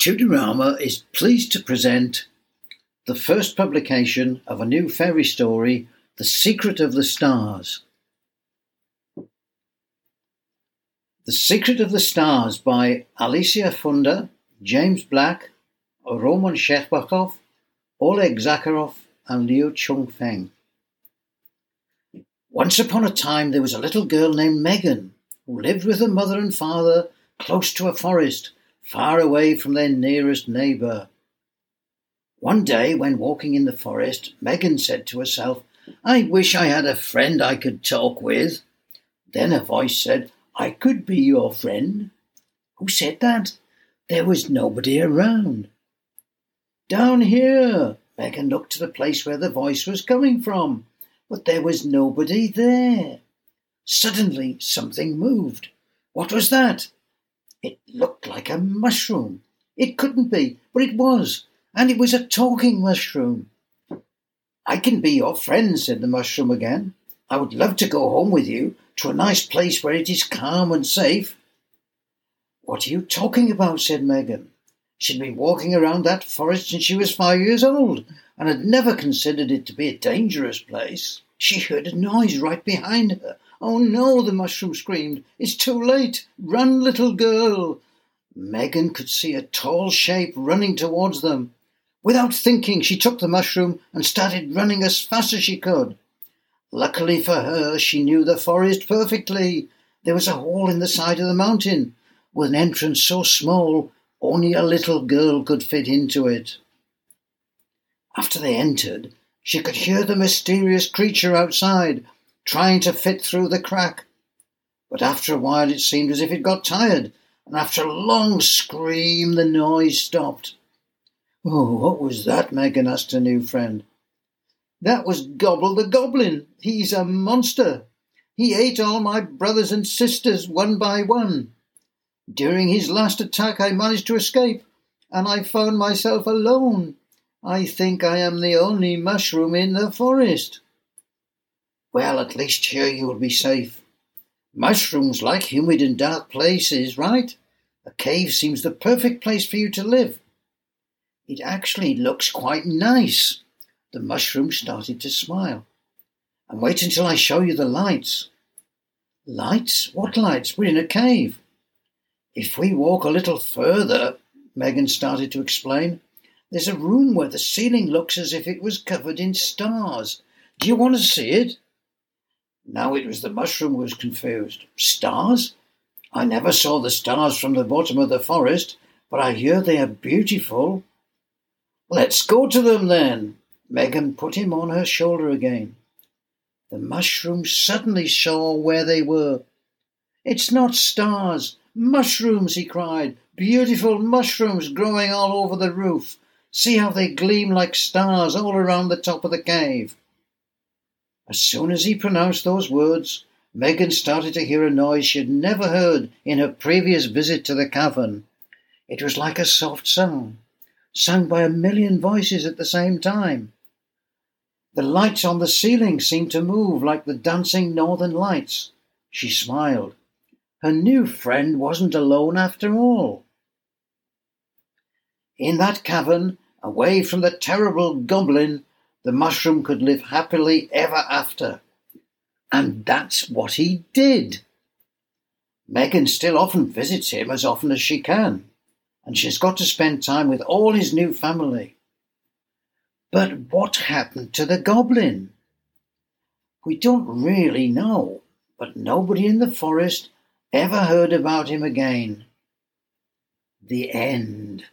Tudorama is pleased to present the first publication of a new fairy story, The Secret of the Stars. The Secret of the Stars by Alicia Funder, James Black, Roman Shcherbakov, Oleg Zakharov, and Liu Chung-feng. Once upon a time there was a little girl named Megan who lived with her mother and father close to a forest far away from their nearest neighbour. One day, when walking in the forest, Megan said to herself, I wish I had a friend I could talk with. Then a voice said, I could be your friend. Who said that? There was nobody around. Down here! Megan looked to the place where the voice was coming from, but there was nobody there. Suddenly, something moved. What was that? It looked like a mushroom. It couldn't be, but it was, and it was a talking mushroom. I can be your friend, said the mushroom again. I would love to go home with you to a nice place where it is calm and safe. What are you talking about? said Megan. She'd been walking around that forest since she was five years old and had never considered it to be a dangerous place. She heard a noise right behind her, Oh no, the mushroom screamed. It's too late. Run, little girl. Megan could see a tall shape running towards them. Without thinking, she took the mushroom and started running as fast as she could. Luckily for her, she knew the forest perfectly. There was a hole in the side of the mountain, with an entrance so small only a little girl could fit into it. After they entered, she could hear the mysterious creature outside trying to fit through the crack. But after a while it seemed as if it got tired, and after a long scream the noise stopped. Oh, what was that? Megan asked her new friend. That was Gobble the Goblin. He's a monster. He ate all my brothers and sisters one by one. During his last attack, I managed to escape, and I found myself alone. I think I am the only mushroom in the forest. Well, at least here you will be safe. Mushrooms like humid and dark places, right? A cave seems the perfect place for you to live. It actually looks quite nice. The mushroom started to smile. And wait until I show you the lights. Lights? What lights? We're in a cave. If we walk a little further, Megan started to explain, there's a room where the ceiling looks as if it was covered in stars. Do you want to see it? Now it was the mushroom who was confused. Stars? I never saw the stars from the bottom of the forest, but I hear they are beautiful. Let's go to them then. Megan put him on her shoulder again. The mushroom suddenly saw where they were. It's not stars, mushrooms, he cried. Beautiful mushrooms growing all over the roof. See how they gleam like stars all around the top of the cave. As soon as he pronounced those words, Megan started to hear a noise she had never heard in her previous visit to the cavern. It was like a soft song, sung by a million voices at the same time. The lights on the ceiling seemed to move like the dancing northern lights. She smiled. Her new friend wasn't alone after all. In that cavern, away from the terrible goblin, the mushroom could live happily ever after. And that's what he did. Megan still often visits him as often as she can, and she's got to spend time with all his new family. But what happened to the goblin? We don't really know, but nobody in the forest ever heard about him again. The end.